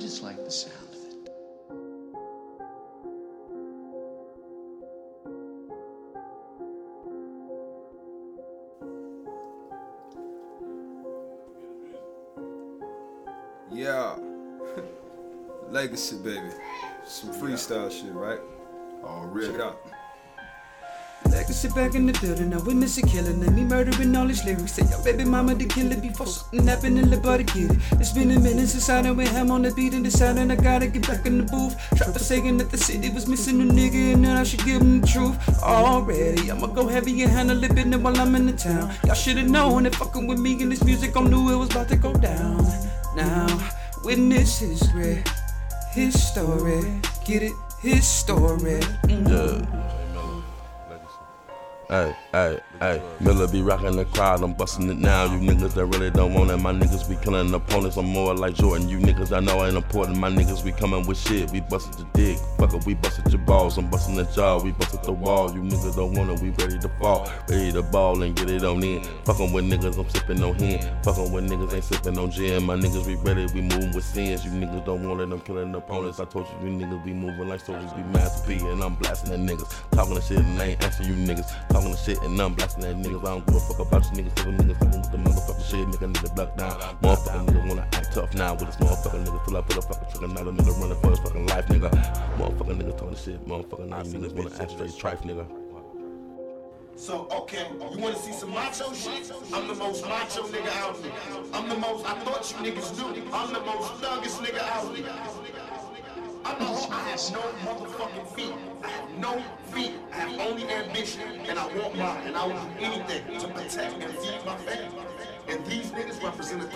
just like the sound of it. Yeah. Legacy, baby. Some freestyle shit, right? Oh, Already. Check it out. Legacy back in the building, I witness a killing and me murdering all his lyrics. Say your baby mama to kill it before something happened and let body get it. It's been a minute since I done with him on the beat and deciding I gotta get back in the booth. Trapper saying that the city was missing a nigga and then I should give him the truth. Already, I'ma go heavy and handle it business while I'm in the town. Y'all should've known that fucking with me and this music, I knew it was about to go down. Now, witness his his story. Get it, his story. Mm. Hey, hey, hey, Milla be rocking the crowd, I'm busting it now. You niggas that really don't want it, my niggas be killing opponents. I'm more like Jordan. You niggas I know ain't important, my niggas we coming with shit. We busted the dick, fuck it, we busted your balls. I'm busting the jaw, we busted the wall. You niggas don't want it, we ready to fall, ready to ball and get it on in. Fucking with niggas, I'm sipping on hen. Fucking with niggas, ain't sipping on gin. My niggas we ready, we moving with sins. You niggas don't want it, I'm killing opponents. I told you, you niggas be moving like soldiers, be Master P, and I'm blasting the niggas. Talking the shit and I ain't answering you niggas. The shit and I'm blasting that niggas. I don't give a fuck about you niggas. Cause niggas fucking with the motherfucking shit. Nigga need to block down. Motherfucking niggas wanna act tough now with this motherfucking nigga. Till I put a fucking trigger. Now the nigga running for his fucking life, nigga. Motherfucking nigga talking shit. Motherfucking niggas wanna act straight trife, nigga. So, okay, you wanna see some macho shit? I'm the most macho nigga out here. I'm the most, I thought you niggas knew. I'm the most thuggest nigga out here. Whole, I have no motherfucking feet. I have no feet. I have only ambition, and I want mine, and I will do anything to protect and feed my family. And these niggas represent a.